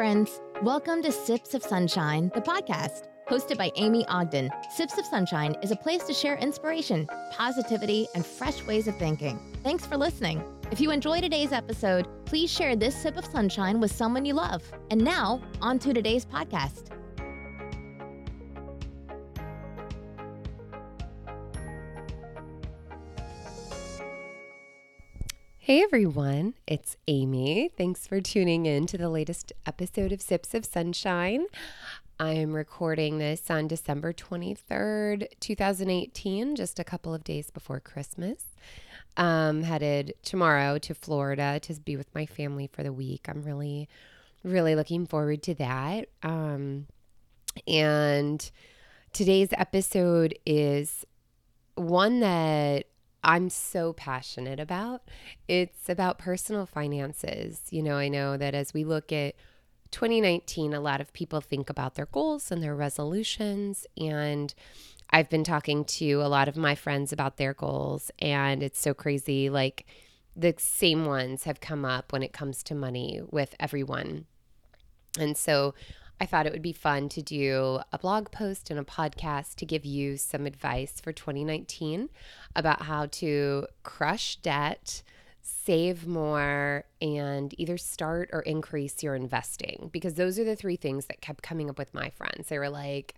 friends. Welcome to Sips of Sunshine, the podcast. Hosted by Amy Ogden, Sips of Sunshine is a place to share inspiration, positivity, and fresh ways of thinking. Thanks for listening. If you enjoy today's episode, please share this sip of sunshine with someone you love. And now, on to today's podcast. Hey everyone, it's Amy. Thanks for tuning in to the latest episode of Sips of Sunshine. I'm recording this on December 23rd, 2018, just a couple of days before Christmas. Um, headed tomorrow to Florida to be with my family for the week. I'm really, really looking forward to that. Um, and today's episode is one that I'm so passionate about. It's about personal finances. You know, I know that as we look at 2019, a lot of people think about their goals and their resolutions. And I've been talking to a lot of my friends about their goals, and it's so crazy. Like, the same ones have come up when it comes to money with everyone. And so I thought it would be fun to do a blog post and a podcast to give you some advice for 2019 about how to crush debt, save more, and either start or increase your investing. Because those are the three things that kept coming up with my friends. They were like,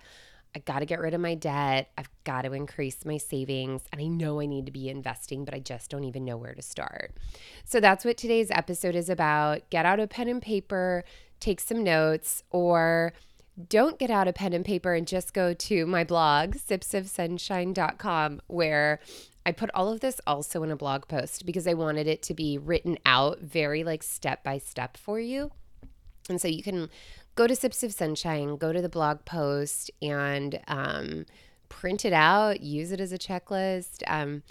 I got to get rid of my debt. I've got to increase my savings. And I know I need to be investing, but I just don't even know where to start. So that's what today's episode is about. Get out a pen and paper, take some notes, or don't get out a pen and paper and just go to my blog, sipsofsunshine.com, where I put all of this also in a blog post because I wanted it to be written out very like step by step for you. And so you can go to Sips of Sunshine, go to the blog post, and um, print it out, use it as a checklist. Um,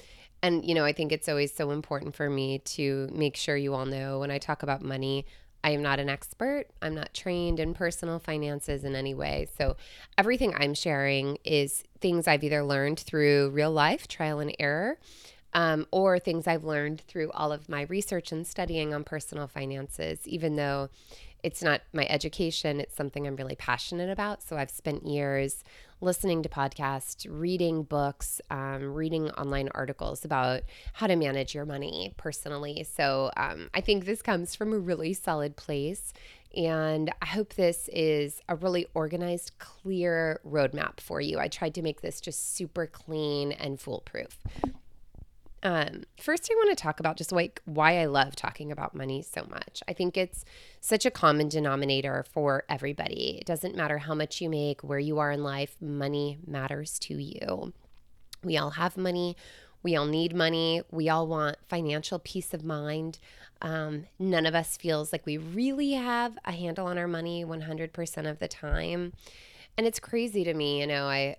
and, you know, I think it's always so important for me to make sure you all know when I talk about money, I am not an expert. I'm not trained in personal finances in any way. So everything I'm sharing is things I've either learned through real life, trial and error, um, or things I've learned through all of my research and studying on personal finances, even though it's not my education, it's something I'm really passionate about. So I've spent years listening to podcasts, reading books, um, reading online articles about how to manage your money personally. So um, I think this comes from a really solid place. And I hope this is a really organized, clear roadmap for you. I tried to make this just super clean and foolproof. Um, first, I want to talk about just like why I love talking about money so much. I think it's such a common denominator for everybody. It doesn't matter how much you make, where you are in life, money matters to you. We all have money. We all need money. We all want financial peace of mind. Um, none of us feels like we really have a handle on our money 100% of the time. And it's crazy to me, you know, I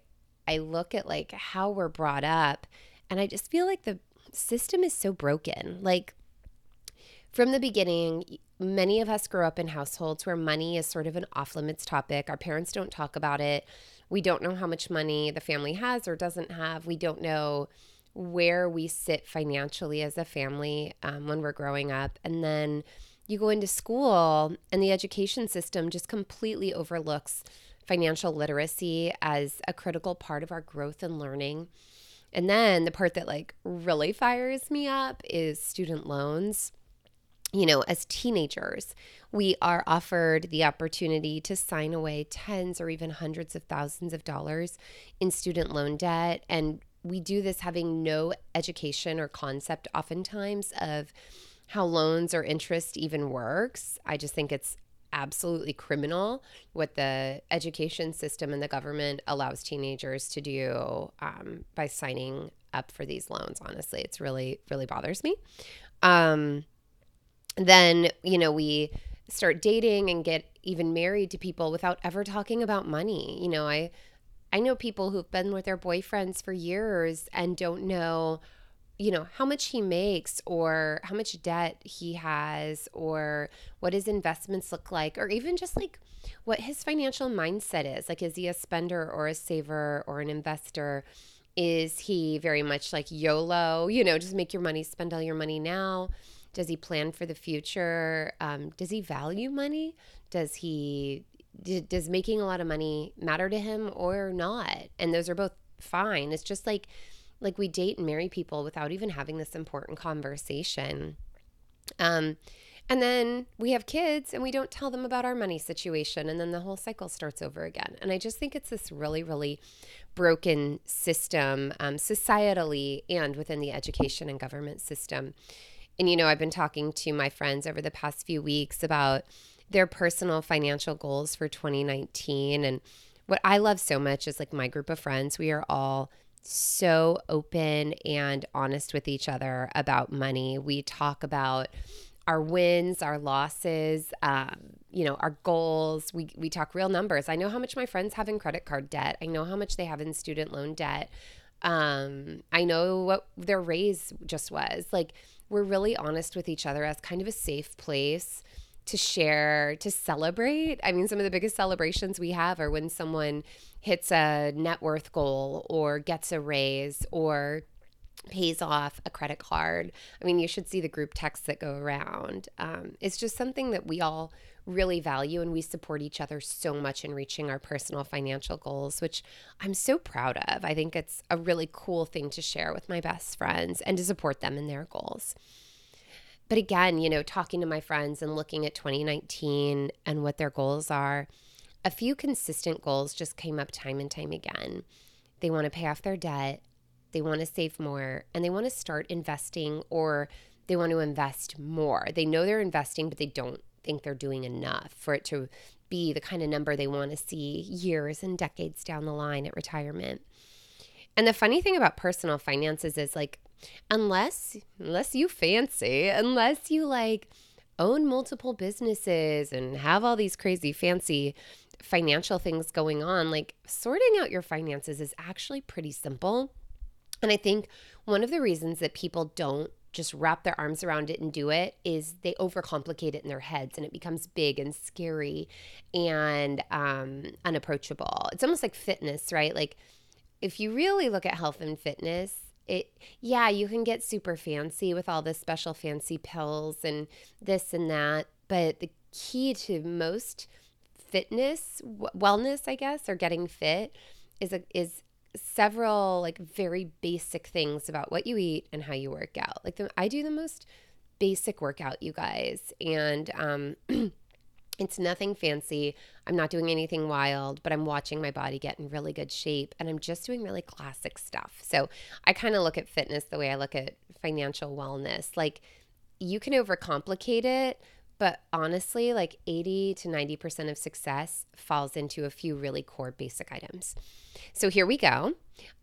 I look at like how we're brought up and I just feel like the system is so broken. Like from the beginning, many of us grew up in households where money is sort of an off limits topic. Our parents don't talk about it. We don't know how much money the family has or doesn't have. We don't know where we sit financially as a family um, when we're growing up. And then you go into school, and the education system just completely overlooks financial literacy as a critical part of our growth and learning. And then the part that like really fires me up is student loans. You know, as teenagers, we are offered the opportunity to sign away tens or even hundreds of thousands of dollars in student loan debt. And we do this having no education or concept, oftentimes, of how loans or interest even works. I just think it's absolutely criminal what the education system and the government allows teenagers to do um, by signing up for these loans. Honestly, it's really, really bothers me. Um, then, you know, we start dating and get even married to people without ever talking about money. You know, I I know people who've been with their boyfriends for years and don't know you know, how much he makes or how much debt he has or what his investments look like or even just like what his financial mindset is. Like, is he a spender or a saver or an investor? Is he very much like YOLO, you know, just make your money, spend all your money now? Does he plan for the future? Um, does he value money? Does he does making a lot of money matter to him or not? And those are both fine. It's just like like we date and marry people without even having this important conversation. Um, and then we have kids and we don't tell them about our money situation. And then the whole cycle starts over again. And I just think it's this really, really broken system, um, societally and within the education and government system. And, you know, I've been talking to my friends over the past few weeks about their personal financial goals for 2019. And what I love so much is like my group of friends, we are all so open and honest with each other about money. We talk about our wins, our losses, um, you know, our goals. We we talk real numbers. I know how much my friends have in credit card debt. I know how much they have in student loan debt. Um, I know what their raise just was. Like we're really honest with each other as kind of a safe place to share, to celebrate. I mean, some of the biggest celebrations we have are when someone hits a net worth goal or gets a raise or pays off a credit card. I mean, you should see the group texts that go around. Um, it's just something that we all really value and we support each other so much in reaching our personal financial goals, which I'm so proud of. I think it's a really cool thing to share with my best friends and to support them in their goals. But again, you know, talking to my friends and looking at 2019 and what their goals are, a few consistent goals just came up time and time again. They want to pay off their debt they want to save more, and they want to start investing or they want to invest more. They know they're investing, but they don't think they're doing enough for it to be the kind of number they want to see years and decades down the line at retirement. And the funny thing about personal finances is like unless unless you fancy, unless you like own multiple businesses and have all these crazy fancy financial things going on, like sorting out your finances is actually pretty simple. And I think one of the reasons that people don't just wrap their arms around it and do it is they overcomplicate it in their heads and it becomes big and scary and um, unapproachable. It's almost like fitness, right? Like if you really look at health and fitness, it yeah, you can get super fancy with all the special fancy pills and this and that, but the key to most fitness wellness, I guess, or getting fit is a, is several like very basic things about what you eat and how you work out. Like the, I do the most basic workout, you guys, and um, it's nothing fancy. I'm not doing anything wild, but I'm watching my body get in really good shape, and I'm just doing really classic stuff. So I kind of look at fitness the way I look at financial wellness. Like you can overcomplicate it, but honestly, like 80 to 90% of success falls into a few really core basic items. So here we go.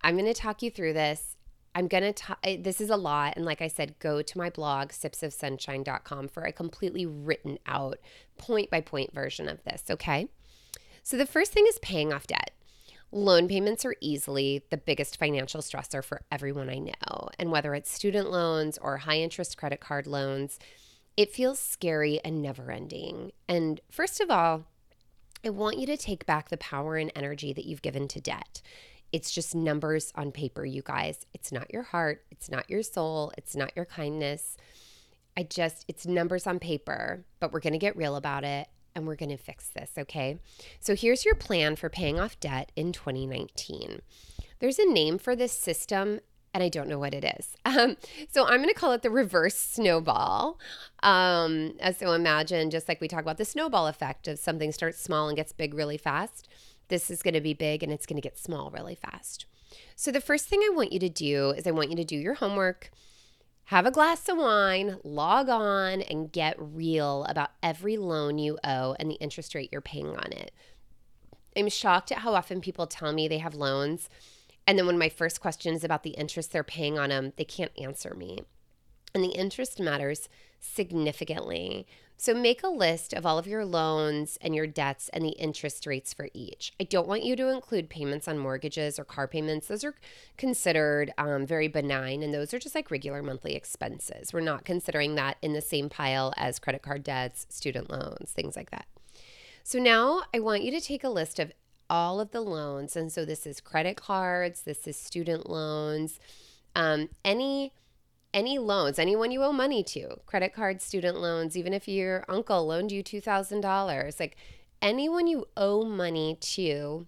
I'm going to talk you through this. I'm going to this is a lot. And like I said, go to my blog, sipsofsunshine.com, for a completely written out point by point version of this. Okay. So the first thing is paying off debt. Loan payments are easily the biggest financial stressor for everyone I know. And whether it's student loans or high interest credit card loans, it feels scary and never ending. And first of all, I want you to take back the power and energy that you've given to debt. It's just numbers on paper, you guys. It's not your heart, it's not your soul, it's not your kindness. I just, it's numbers on paper, but we're going to get real about it and we're going to fix this, okay? So here's your plan for paying off debt in 2019. There's a name for this system and I don't know what it is. Um, so I'm going to call it the reverse snowball. Um, so imagine, just like we talk about the snowball effect of something starts small and gets big really fast. This is going to be big and it's going to get small really fast. So the first thing I want you to do is I want you to do your homework, have a glass of wine, log on, and get real about every loan you owe and the interest rate you're paying on it. I'm shocked at how often people tell me they have loans and then when my first question is about the interest they're paying on them, they can't answer me. And the interest matters significantly. So make a list of all of your loans and your debts and the interest rates for each. I don't want you to include payments on mortgages or car payments. Those are considered um, very benign and those are just like regular monthly expenses. We're not considering that in the same pile as credit card debts, student loans, things like that. So now I want you to take a list of all of the loans. And so this is credit cards, this is student loans, um, any any loans, anyone you owe money to, credit cards, student loans, even if your uncle loaned you $2,000, like anyone you owe money to,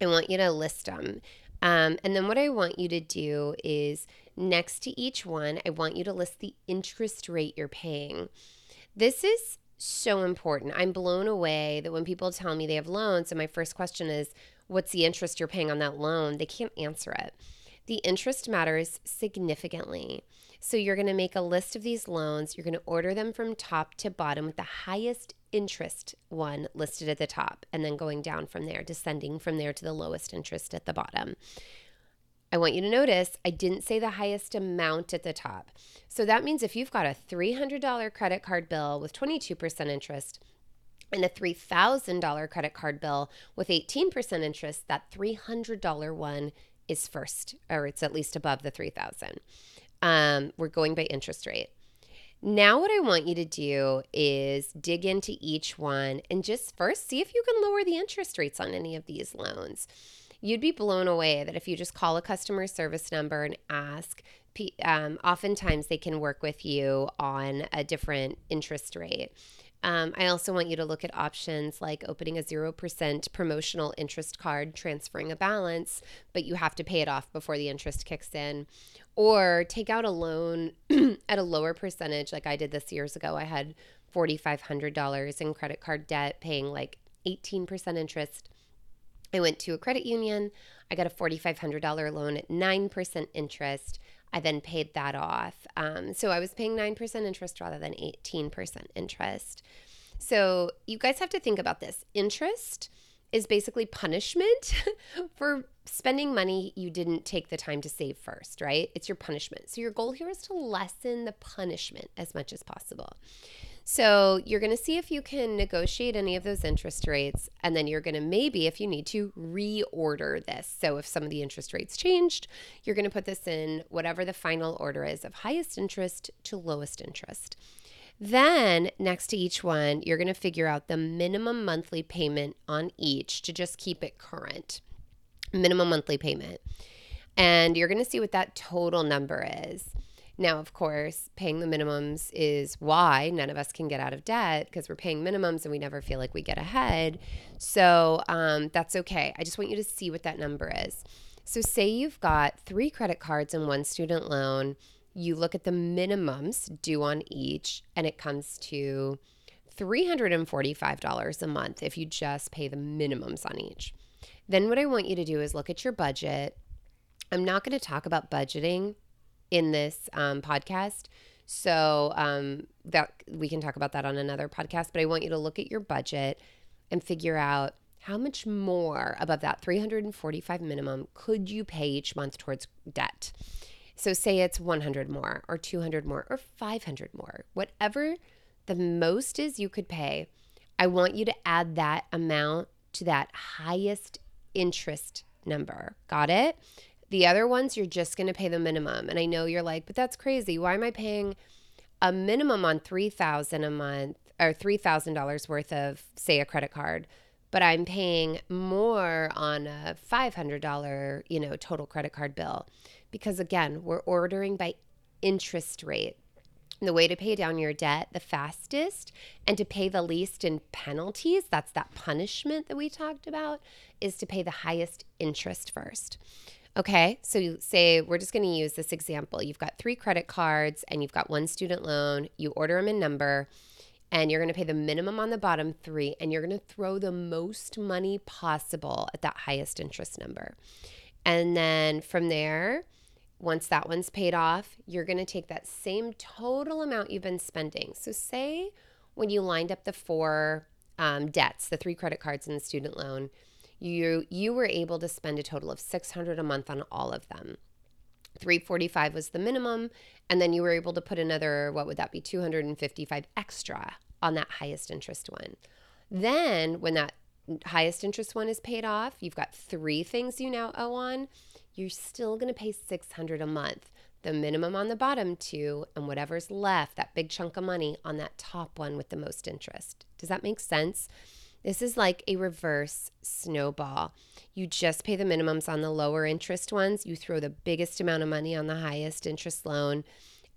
I want you to list them. Um, and then what I want you to do is next to each one, I want you to list the interest rate you're paying. This is so important. I'm blown away that when people tell me they have loans, and my first question is, What's the interest you're paying on that loan? They can't answer it. The interest matters significantly. So you're going to make a list of these loans. You're going to order them from top to bottom with the highest interest one listed at the top, and then going down from there, descending from there to the lowest interest at the bottom. I want you to notice I didn't say the highest amount at the top. So that means if you've got a $300 credit card bill with 22% interest and a $3,000 credit card bill with 18% interest, that $300 one is first, or it's at least above the 3000 um, We're going by interest rate. Now, what I want you to do is dig into each one and just first see if you can lower the interest rates on any of these loans you'd be blown away that if you just call a customer service number and ask, um, oftentimes they can work with you on a different interest rate. Um, I also want you to look at options like opening a 0% promotional interest card, transferring a balance, but you have to pay it off before the interest kicks in. Or take out a loan at a lower percentage, like I did this years ago. I had $4,500 in credit card debt, paying like 18% interest. I went to a credit union. I got a $4,500 loan at 9% interest. I then paid that off. Um, so I was paying 9% interest rather than 18% interest. So you guys have to think about this. Interest is basically punishment for spending money you didn't take the time to save first, right? It's your punishment. So your goal here is to lessen the punishment as much as possible. So you're going to see if you can negotiate any of those interest rates. And then you're going to maybe, if you need to, reorder this. So if some of the interest rates changed, you're going to put this in whatever the final order is of highest interest to lowest interest. Then, next to each one, you're going to figure out the minimum monthly payment on each to just keep it current. Minimum monthly payment. And you're going to see what that total number is. Now, of course, paying the minimums is why none of us can get out of debt because we're paying minimums and we never feel like we get ahead. So um, that's okay. I just want you to see what that number is. So, say you've got three credit cards and one student loan, you look at the minimums due on each, and it comes to $345 a month if you just pay the minimums on each. Then, what I want you to do is look at your budget. I'm not going to talk about budgeting in this um, podcast. So um, that we can talk about that on another podcast. But I want you to look at your budget and figure out how much more above that 345 minimum could you pay each month towards debt. So say it's 100 more or 200 more or 500 more, whatever the most is you could pay. I want you to add that amount to that highest interest number. Got it? The other ones, you're just going to pay the minimum. And I know you're like, but that's crazy. Why am I paying a minimum on 3000 a month or $3,000 worth of, say, a credit card? But I'm paying more on a $500, you know, total credit card bill. Because again, we're ordering by interest rate. The way to pay down your debt the fastest and to pay the least in penalties, that's that punishment that we talked about, is to pay the highest interest first. Okay, so you say we're just going to use this example. You've got three credit cards and you've got one student loan. You order them in number and you're going to pay the minimum on the bottom three and you're going to throw the most money possible at that highest interest number. And then from there, once that one's paid off, you're going to take that same total amount you've been spending. So, say when you lined up the four um, debts, the three credit cards and the student loan, you you were able to spend a total of 600 a month on all of them. 345 was the minimum and then you were able to put another what would that be 255 extra on that highest interest one. Then when that highest interest one is paid off you've got three things you now owe on you're still going to pay 600 a month the minimum on the bottom two and whatever's left that big chunk of money on that top one with the most interest. Does that make sense? This is like a reverse snowball. You just pay the minimums on the lower interest ones, you throw the biggest amount of money on the highest interest loan,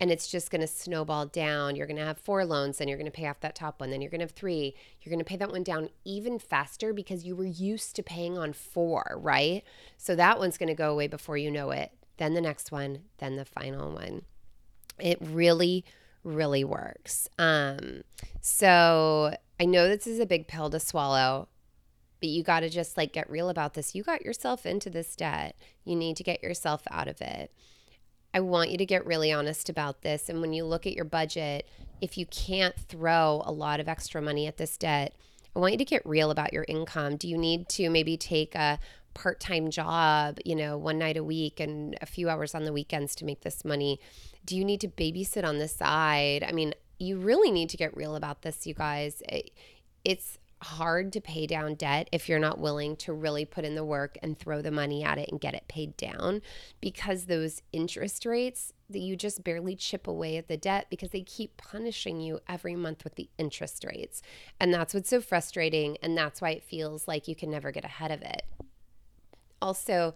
and it's just going to snowball down. You're going to have four loans, then you're going to pay off that top one, then you're going to have three. You're going to pay that one down even faster because you were used to paying on four, right? So that one's going to go away before you know it. Then the next one, then the final one. It really, really works. Um, so I know this is a big pill to swallow, but you got to just like get real about this. You got yourself into this debt. You need to get yourself out of it. I want you to get really honest about this. And when you look at your budget, if you can't throw a lot of extra money at this debt, I want you to get real about your income. Do you need to maybe take a part time job, you know, one night a week and a few hours on the weekends to make this money? Do you need to babysit on the side? I mean, you really need to get real about this, you guys. It, it's hard to pay down debt if you're not willing to really put in the work and throw the money at it and get it paid down because those interest rates that you just barely chip away at the debt because they keep punishing you every month with the interest rates. And that's what's so frustrating and that's why it feels like you can never get ahead of it. Also,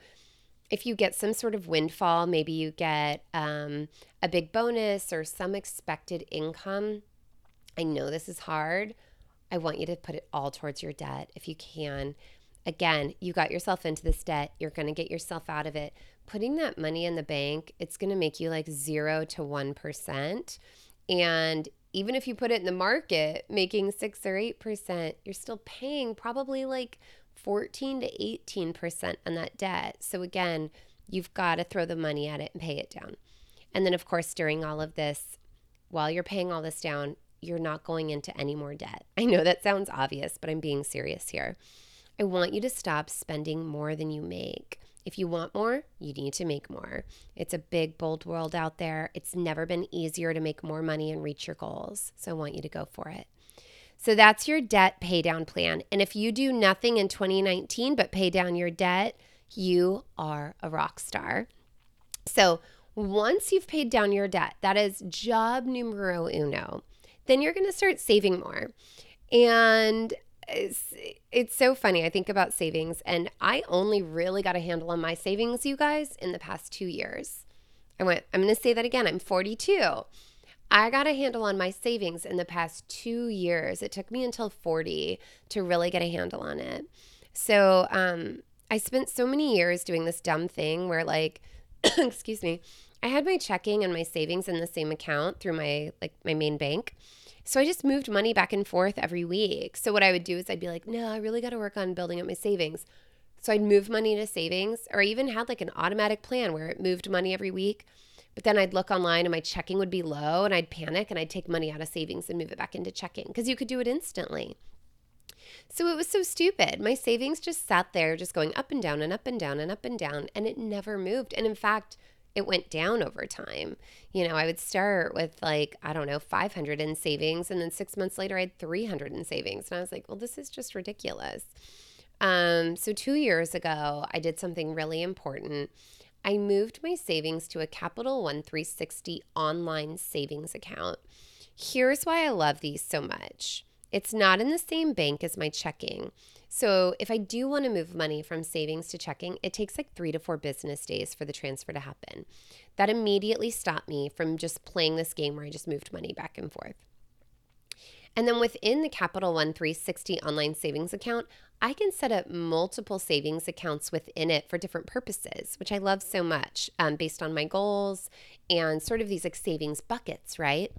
if you get some sort of windfall, maybe you get um, a big bonus or some expected income. I know this is hard I want you to put it all towards your debt if you can. Again, you got yourself into this debt, you're going to get yourself out of it. Putting that money in the bank, it's going to make you like 0 to 1%. And even if you put it in the market making 6 or 8%, you're still paying probably like 14 to 18% on that debt. So again, you've got to throw the money at it and pay it down. And then of course, during all of this, while you're paying all this down, you're not going into any more debt. I know that sounds obvious, but I'm being serious here. I want you to stop spending more than you make. If you want more, you need to make more. It's a big, bold world out there. It's never been easier to make more money and reach your goals. So I want you to go for it. So that's your debt pay down plan. And if you do nothing in 2019 but pay down your debt, you are a rock star. So once you've paid down your debt, that is job numero uno then you're going to start saving more. And it's, it's so funny. I think about savings, and I only really got a handle on my savings, you guys, in the past two years. I went, I'm going to say that again. I'm 42. I got a handle on my savings in the past two years. It took me until 40 to really get a handle on it. So um, I spent so many years doing this dumb thing where, like, excuse me, I had my checking and my savings in the same account through my like my main bank. So I just moved money back and forth every week. So what I would do is I'd be like, "No, I really got to work on building up my savings." So I'd move money to savings or I even had like an automatic plan where it moved money every week. But then I'd look online and my checking would be low and I'd panic and I'd take money out of savings and move it back into checking because you could do it instantly. So it was so stupid. My savings just sat there, just going up and down and up and down and up and down, and it never moved. And in fact, it went down over time. You know, I would start with like, I don't know, 500 in savings. And then six months later, I had 300 in savings. And I was like, well, this is just ridiculous. Um, so two years ago, I did something really important. I moved my savings to a Capital One 360 online savings account. Here's why I love these so much. It's not in the same bank as my checking. So if I do want to move money from savings to checking, it takes like three to four business days for the transfer to happen. That immediately stopped me from just playing this game where I just moved money back and forth. And then within the Capital One 360 online savings account, I can set up multiple savings accounts within it for different purposes, which I love so much um, based on my goals and sort of these like savings buckets, right?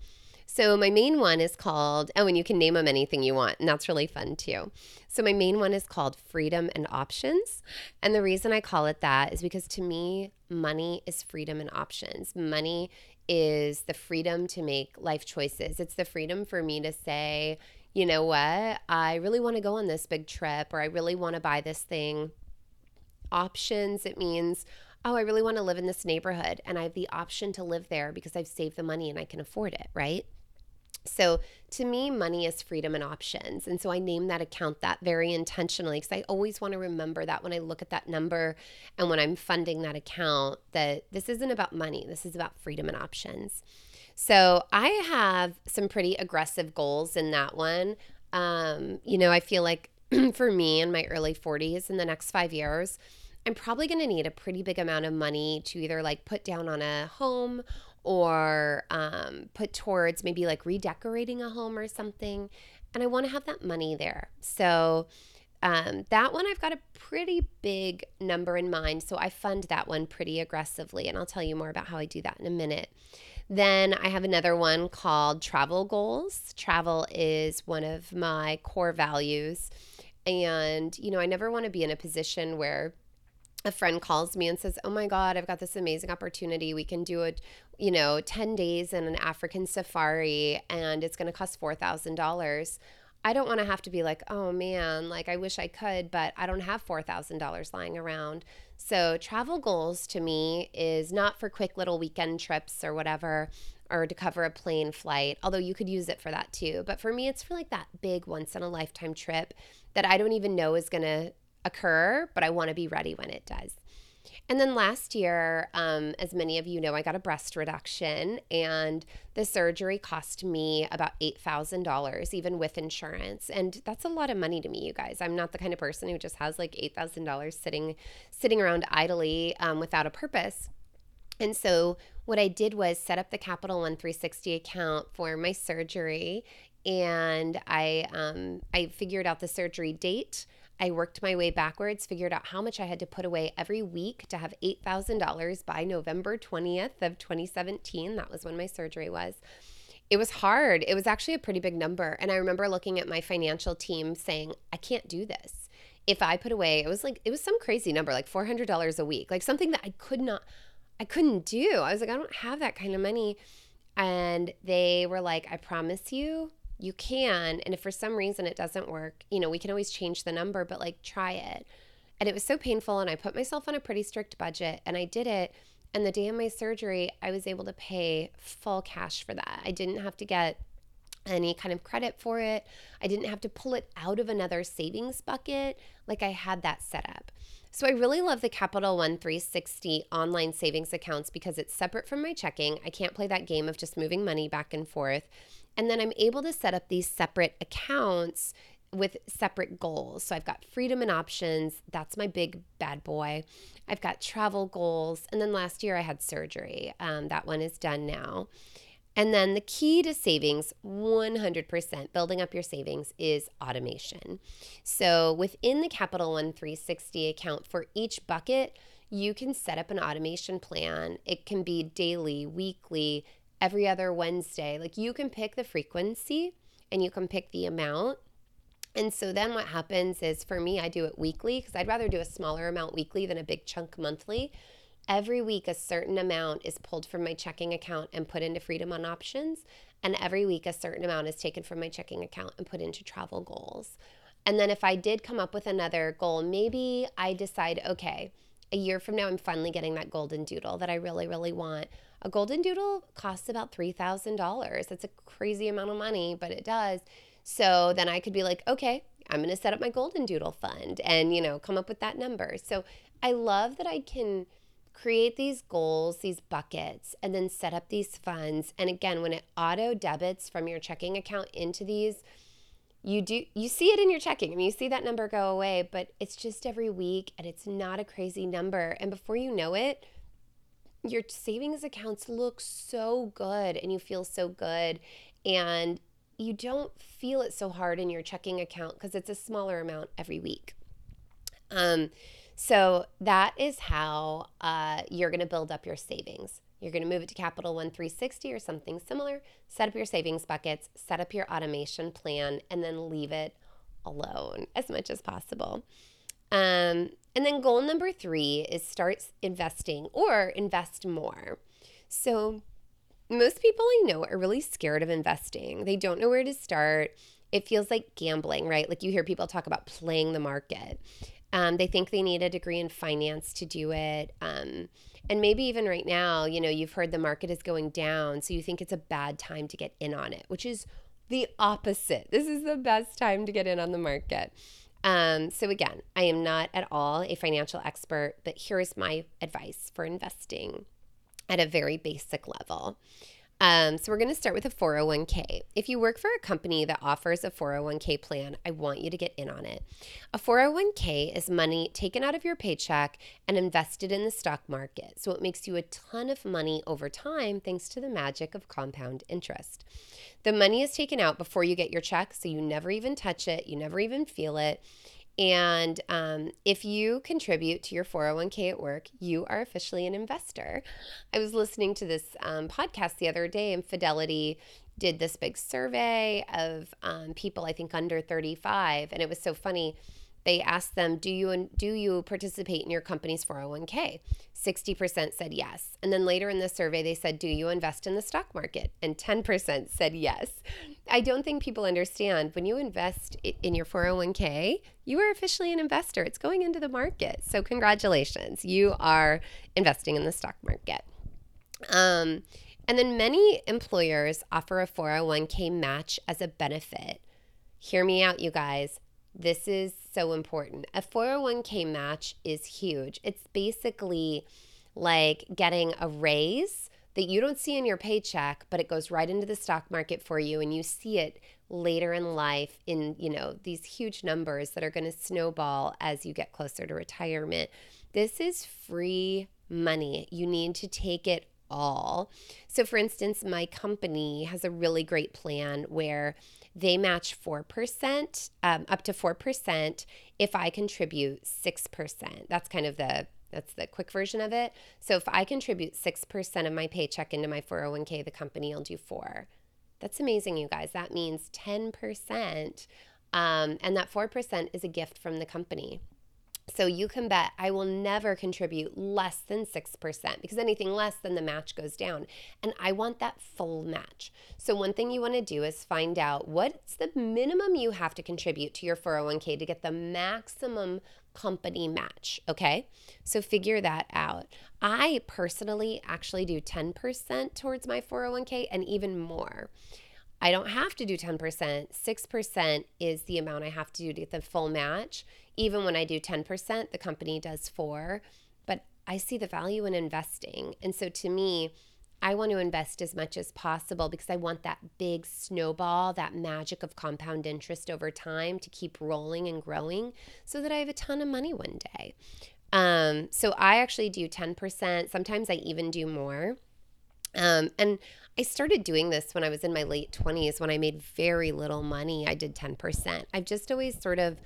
So my main one is called, oh, and you can name them anything you want, and that's really fun too. So my main one is called Freedom and Options. And the reason I call it that is because to me, money is freedom and options. Money is the freedom to make life choices. It's the freedom for me to say, you know what, I really want to go on this big trip or I really want to buy this thing. Options, it means, oh, I really want to live in this neighborhood and I have the option to live there because I've saved the money and I can afford it, right? So to me, money is freedom and options. And so I name that account that very intentionally because I always want to remember that when I look at that number and when I'm funding that account, that this isn't about money, this is about freedom and options. So I have some pretty aggressive goals in that one. Um, you know, I feel like for me in my early 40s in the next five years, I'm probably going to need a pretty big amount of money to either like put down on a home or um, put towards maybe like redecorating a home or something. And I want to have that money there. So um, that one, I've got a pretty big number in mind. So I fund that one pretty aggressively. And I'll tell you more about how I do that in a minute. Then I have another one called travel goals. Travel is one of my core values. And, you know, I never want to be in a position where a friend calls me and says, "Oh my god, I've got this amazing opportunity. We can do it, you know, 10 days in an African safari and it's going to cost $4,000." I don't want to have to be like, "Oh man, like I wish I could, but I don't have $4,000 lying around." So, travel goals to me is not for quick little weekend trips or whatever or to cover a plane flight, although you could use it for that too. But for me, it's for like that big once in a lifetime trip that I don't even know is going to occur, but I want to be ready when it does. And then last year, um, as many of you know, I got a breast reduction, and the surgery cost me about $8,000, even with insurance. And that's a lot of money to me, you guys. I'm not the kind of person who just has like $8,000 sitting, sitting around idly um, without a purpose. And so, what I did was set up the Capital One 360 account for my surgery, and I um, I figured out the surgery date. I worked my way backwards, figured out how much I had to put away every week to have $8,000 by November 20th of 2017. That was when my surgery was. It was hard. It was actually a pretty big number. And I remember looking at my financial team saying, I can't do this. If I put away, it was like, it was some crazy number, like $400 a week, like something that I could not, I couldn't do. I was like, I don't have that kind of money. And they were like, I promise you, you can. And if for some reason it doesn't work, you know, we can always change the number, but like try it. And it was so painful. And I put myself on a pretty strict budget and I did it. And the day of my surgery, I was able to pay full cash for that. I didn't have to get any kind of credit for it. I didn't have to pull it out of another savings bucket. Like I had that set up. So I really love the Capital One 360 online savings accounts because it's separate from my checking. I can't play that game of just moving money back and forth. And then I'm able to set up these separate accounts with separate goals. So I've got freedom and options. That's my big bad boy. I've got travel goals. And then last year I had surgery. Um, that one is done now. And then the key to savings, 100% building up your savings, is automation. So within the Capital One 360 account for each bucket, you can set up an automation plan. It can be daily, weekly, every other Wednesday. Like you can pick the frequency and you can pick the amount. And so then what happens is for me, I do it weekly because I'd rather do a smaller amount weekly than a big chunk monthly. Every week, a certain amount is pulled from my checking account and put into Freedom on Options. And every week, a certain amount is taken from my checking account and put into travel goals. And then if I did come up with another goal, maybe I decide, okay, a year from now, I'm finally getting that golden doodle that I really, really want. A golden doodle costs about $3,000. That's a crazy amount of money, but it does. So then I could be like, okay, I'm going to set up my golden doodle fund and, you know, come up with that number. So I love that I can create these goals, these buckets, and then set up these funds. And again, when it auto debits from your checking account into these, you do you see it in your checking. I mean, you see that number go away, but it's just every week and it's not a crazy number. And before you know it, your savings accounts look so good and you feel so good and you don't feel it so hard in your checking account because it's a smaller amount every week. Um, so that is how uh, you're going to build up your savings. You're going to move it to Capital One 360 or something similar, set up your savings buckets, set up your automation plan, and then leave it alone as much as possible. Um, and then goal number three is start investing or invest more. So, most people I know are really scared of investing. They don't know where to start. It feels like gambling, right? Like you hear people talk about playing the market. Um, they think they need a degree in finance to do it. Um, and maybe even right now, you know, you've heard the market is going down, so you think it's a bad time to get in on it, which is the opposite. This is the best time to get in on the market. Um, so, again, I am not at all a financial expert, but here's my advice for investing at a very basic level. Um, so we're going to start with a 401k. If you work for a company that offers a 401k plan, I want you to get in on it. A 401k is money taken out of your paycheck and invested in the stock market. So it makes you a ton of money over time thanks to the magic of compound interest. The money is taken out before you get your check, so you never even touch it, you never even feel it. And um, if you contribute to your 401k at work, you are officially an investor. I was listening to this um, podcast the other day, and Fidelity did this big survey of um, people, I think under 35. And it was so funny they asked them, "Do you do you participate in your company's 401k?" 60% said yes. And then later in the survey they said, "Do you invest in the stock market?" And 10% said yes. I don't think people understand when you invest in your 401k, you are officially an investor. It's going into the market. So congratulations. You are investing in the stock market. Um, and then many employers offer a 401k match as a benefit. Hear me out, you guys. This is so important. A 401k match is huge. It's basically like getting a raise that you don't see in your paycheck, but it goes right into the stock market for you and you see it later in life in, you know, these huge numbers that are going to snowball as you get closer to retirement. This is free money. You need to take it all. So for instance, my company has a really great plan where they match 4%, um, up to 4% if I contribute 6%. That's kind of the that's the quick version of it. So if I contribute 6% of my paycheck into my 401k, the company will do 4. That's amazing, you guys. That means 10%. Um, and that 4% is a gift from the company. So you can bet I will never contribute less than 6% because anything less than the match goes down. And I want that full match. So one thing you want to do is find out what's the minimum you have to contribute to your 401k to get the maximum company match. Okay. So figure that out. I personally actually do 10% towards my 401k and even more. I don't have to do 10%. 6% is the amount I have to do to get the full match. Even when I do 10%, the company does 4, but I see the value in investing. And so to me, I want to invest as much as possible because I want that big snowball, that magic of compound interest over time to keep rolling and growing so that I have a ton of money one day. Um, so I actually do 10%. Sometimes I even do more. Um, and I started doing this when I was in my late 20s when I made very little money. I did 10%. I've just always sort of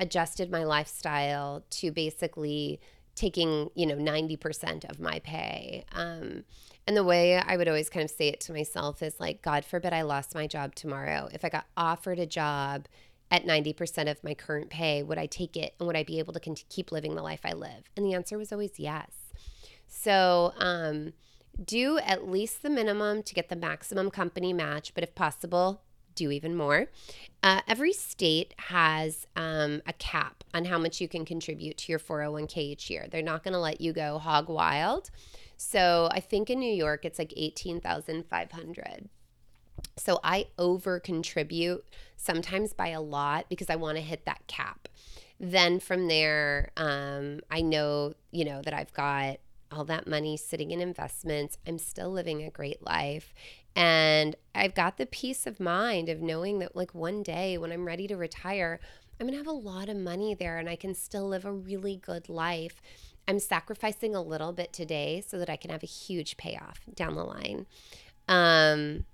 adjusted my lifestyle to basically taking, you know, 90% of my pay. Um, and the way I would always kind of say it to myself is like, God forbid I lost my job tomorrow. If I got offered a job at 90% of my current pay, would I take it and would I be able to keep living the life I live? And the answer was always yes. So, um, do at least the minimum to get the maximum company match, but if possible, do even more. Uh, every state has um, a cap on how much you can contribute to your 401k each year. They're not going to let you go hog wild. So I think in New York it's like 18,500. So I over contribute sometimes by a lot because I want to hit that cap. Then from there, um, I know, you know, that I've got all that money sitting in investments. I'm still living a great life. And I've got the peace of mind of knowing that, like, one day when I'm ready to retire, I'm to have a lot of money there and I can still live a really good life. I'm sacrificing a little bit today so that I can have a huge payoff down the line. Um,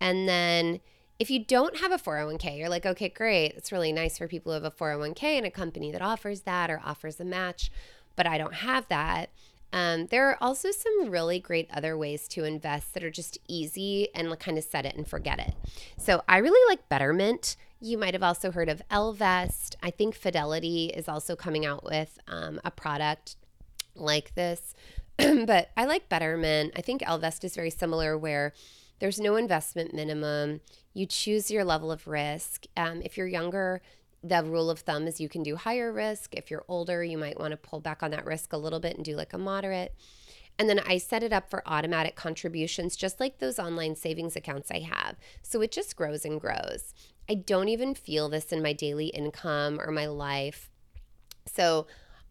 and then if you don't have a 401k, you're like, okay, great. It's really nice for people who have a 401k and a company that offers that or offers a match, but I don't have that. Um, there are also some really great other ways to invest that are just easy and kind of set it and forget it. So I really like Betterment. You might have also heard of Ellevest. I think Fidelity is also coming out with um, a product like this. but I like Betterment. I think Ellevest is very similar, where there's no investment minimum. You choose your level of risk. Um, if you're younger, the rule of thumb is you can do higher risk. If you're older, you might want to pull back on that risk a little bit and do like a moderate. And then I set it up for automatic contributions, just like those online savings accounts I have. So it just grows and grows. I don't even feel this in my daily income or my life. So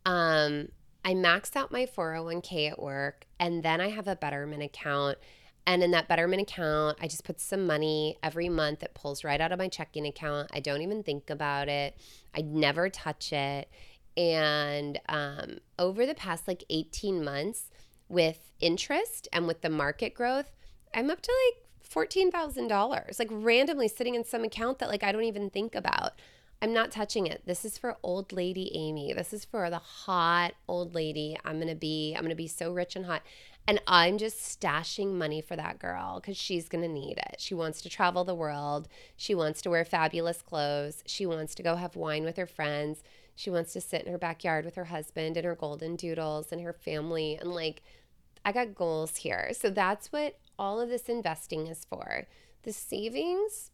um, I max out my 401k at work, and then I have a Betterment account And in that Betterment account, I just put some money every month. It pulls right out of my checking account. I don't even think about it. I never touch it. And um, over the past like 18 months, with interest and with the market growth, I'm up to like $14,000, like randomly sitting in some account that like I don't even think about. I'm not touching it. This is for old lady Amy. This is for the hot old lady. I'm going to be I'm going to be so rich and hot. And I'm just stashing money for that girl cuz she's going to need it. She wants to travel the world. She wants to wear fabulous clothes. She wants to go have wine with her friends. She wants to sit in her backyard with her husband and her golden doodles and her family and like I got goals here. So that's what all of this investing is for. The savings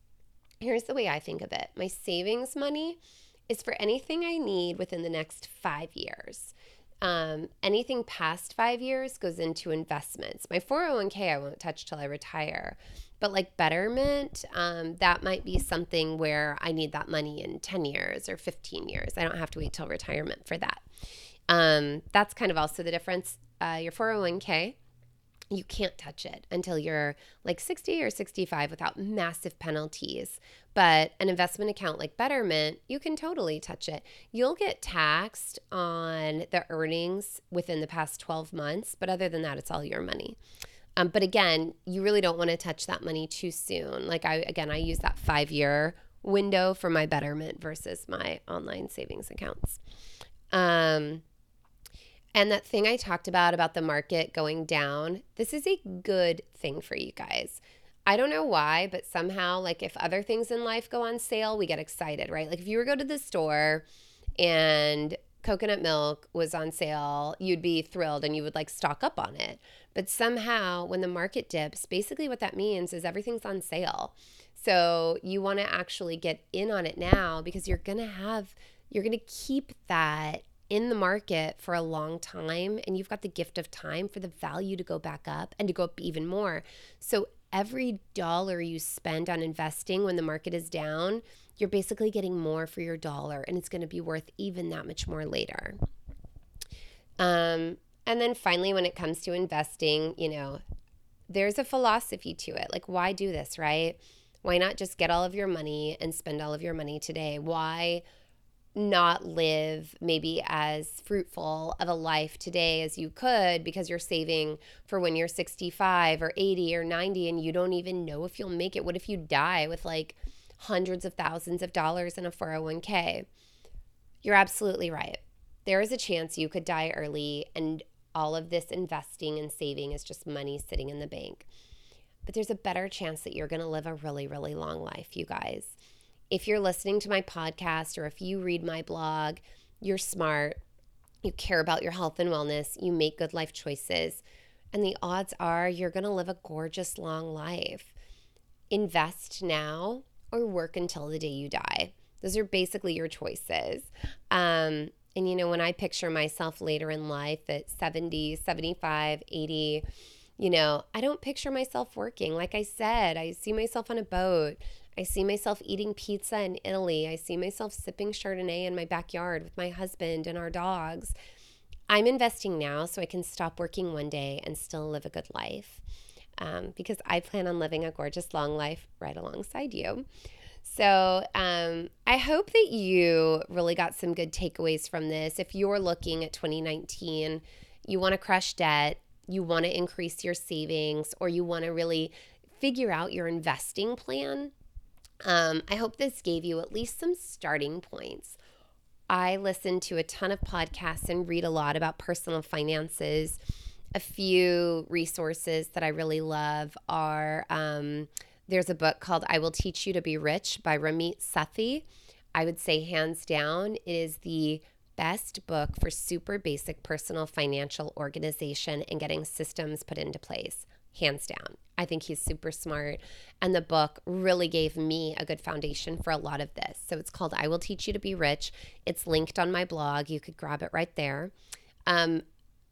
here's the way I think of it my savings money is for anything I need within the next five years. Um, anything past five years goes into investments. My 401k I won't touch till I retire. But like Betterment, um, that might be something where I need that money in 10 years or 15 years. I don't have to wait till retirement for that. Um, that's kind of also the difference. Uh, your 401k, you can't touch it until you're like 60 or 65 without massive penalties. But an investment account like Betterment, you can totally touch it. You'll get taxed on the earnings within the past 12 months, but other than that, it's all your money. Um, but again, you really don't want to touch that money too soon. Like I, again, I use that five year window for my Betterment versus my online savings accounts. Um, and that thing I talked about, about the market going down, this is a good thing for you guys. I don't know why, but somehow, like if other things in life go on sale, we get excited, right? Like if you were to go to the store and coconut milk was on sale, you'd be thrilled and you would like stock up on it. But somehow, when the market dips, basically what that means is everything's on sale. So you want to actually get in on it now because you're going to have, you're going to keep that in the market for a long time and you've got the gift of time for the value to go back up and to go up even more. So every dollar you spend on investing when the market is down, you're basically getting more for your dollar and it's going to be worth even that much more later. Um, and then finally, when it comes to investing, you know, there's a philosophy to it. Like, why do this, right? Why not just get all of your money and spend all of your money today? Why? Not live maybe as fruitful of a life today as you could because you're saving for when you're 65 or 80 or 90 and you don't even know if you'll make it. What if you die with like hundreds of thousands of dollars in a 401k? You're absolutely right. There is a chance you could die early and all of this investing and saving is just money sitting in the bank. But there's a better chance that you're going to live a really, really long life, you guys if you're listening to my podcast or if you read my blog, you're smart, you care about your health and wellness, you make good life choices, and the odds are you're going to live a gorgeous long life. Invest now or work until the day you die. Those are basically your choices. Um, and you know, when I picture myself later in life at 70, 75, 80, you know, I don't picture myself working. Like I said, I see myself on a boat. I see myself eating pizza in Italy. I see myself sipping Chardonnay in my backyard with my husband and our dogs. I'm investing now so I can stop working one day and still live a good life um, because I plan on living a gorgeous long life right alongside you. So um, I hope that you really got some good takeaways from this. If you're looking at 2019, you want to crush debt, you want to increase your savings, or you want to really figure out your investing plan, um, I hope this gave you at least some starting points. I listen to a ton of podcasts and read a lot about personal finances. A few resources that I really love are um, there's a book called I Will Teach You to Be Rich by Ramit Sethi. I would say, hands down, it is the best book for super basic personal financial organization and getting systems put into place hands down. I think he's super smart. And the book really gave me a good foundation for a lot of this. So it's called I Will Teach You to Be Rich. It's linked on my blog. You could grab it right there. Um,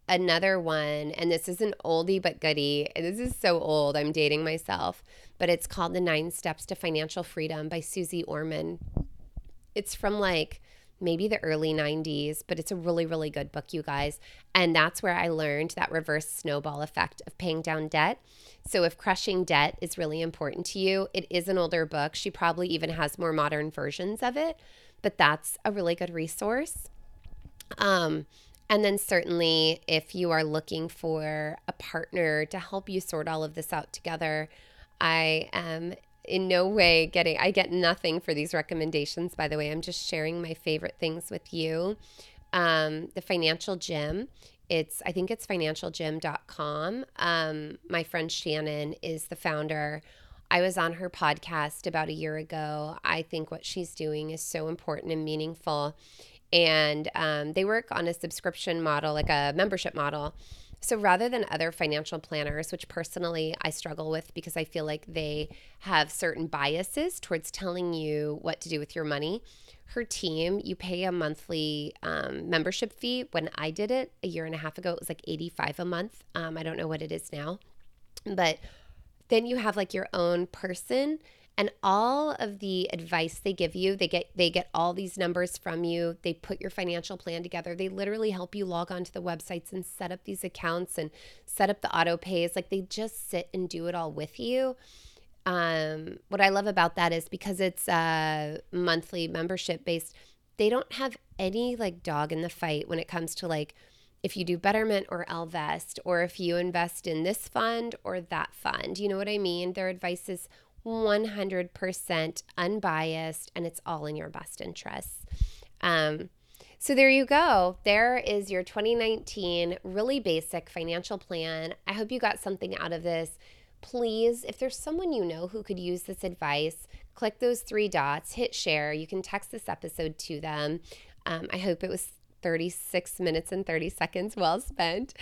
another one, and this is an oldie but goodie. This is so old. I'm dating myself, but it's called The Nine Steps to Financial Freedom by Suze Orman. It's from like maybe the early 90s, but it's a really, really good book, you guys. And that's where I learned that reverse snowball effect of paying down debt. So, if crushing debt is really important to you, it is an older book. She probably even has more modern versions of it, but that's a really good resource. Um, and then, certainly, if you are looking for a partner to help you sort all of this out together, I am in no way getting, I get nothing for these recommendations, by the way. I'm just sharing my favorite things with you. Um, the Financial Gym. It's, I think it's financialgym.com. Um, my friend Shannon is the founder. I was on her podcast about a year ago. I think what she's doing is so important and meaningful. And um, they work on a subscription model, like a membership model. So rather than other financial planners, which personally I struggle with because I feel like they have certain biases towards telling you what to do with your money, her team, you pay a monthly um, membership fee. When I did it a year and a half ago, it was like 85 a month. Um, I don't know what it is now, but then you have like your own person and all of the advice they give you they get they get all these numbers from you they put your financial plan together they literally help you log onto the websites and set up these accounts and set up the auto pays like they just sit and do it all with you um, what i love about that is because it's a monthly membership based they don't have any like dog in the fight when it comes to like if you do Betterment or Ellevest, or if you invest in this fund or that fund. You know what I mean? Their advice is 100% unbiased and it's all in your best interests. Um, so there you go. There is your 2019 really basic financial plan. I hope you got something out of this. Please, if there's someone you know who could use this advice, click those three dots, hit share. You can text this episode to them. Um, I hope it was 36 minutes and 30 seconds well spent.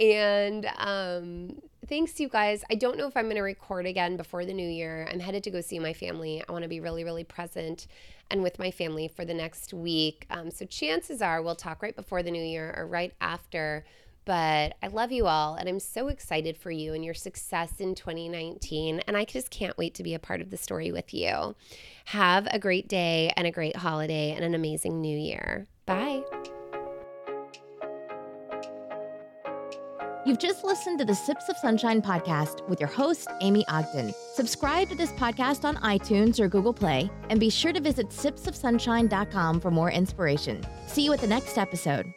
And um, thanks, you guys. I don't know if I'm going to record again before the new year. I'm headed to go see my family. I want to be really, really present and with my family for the next week. Um, so chances are we'll talk right before the new year or right after. But I love you all, and I'm so excited for you and your success in 2019. And I just can't wait to be a part of the story with you. Have a great day and a great holiday and an amazing new year. Bye. You've just listened to the Sips of Sunshine podcast with your host, Amy Ogden. Subscribe to this podcast on iTunes or Google Play, and be sure to visit sipsofsunshine.com for more inspiration. See you at the next episode.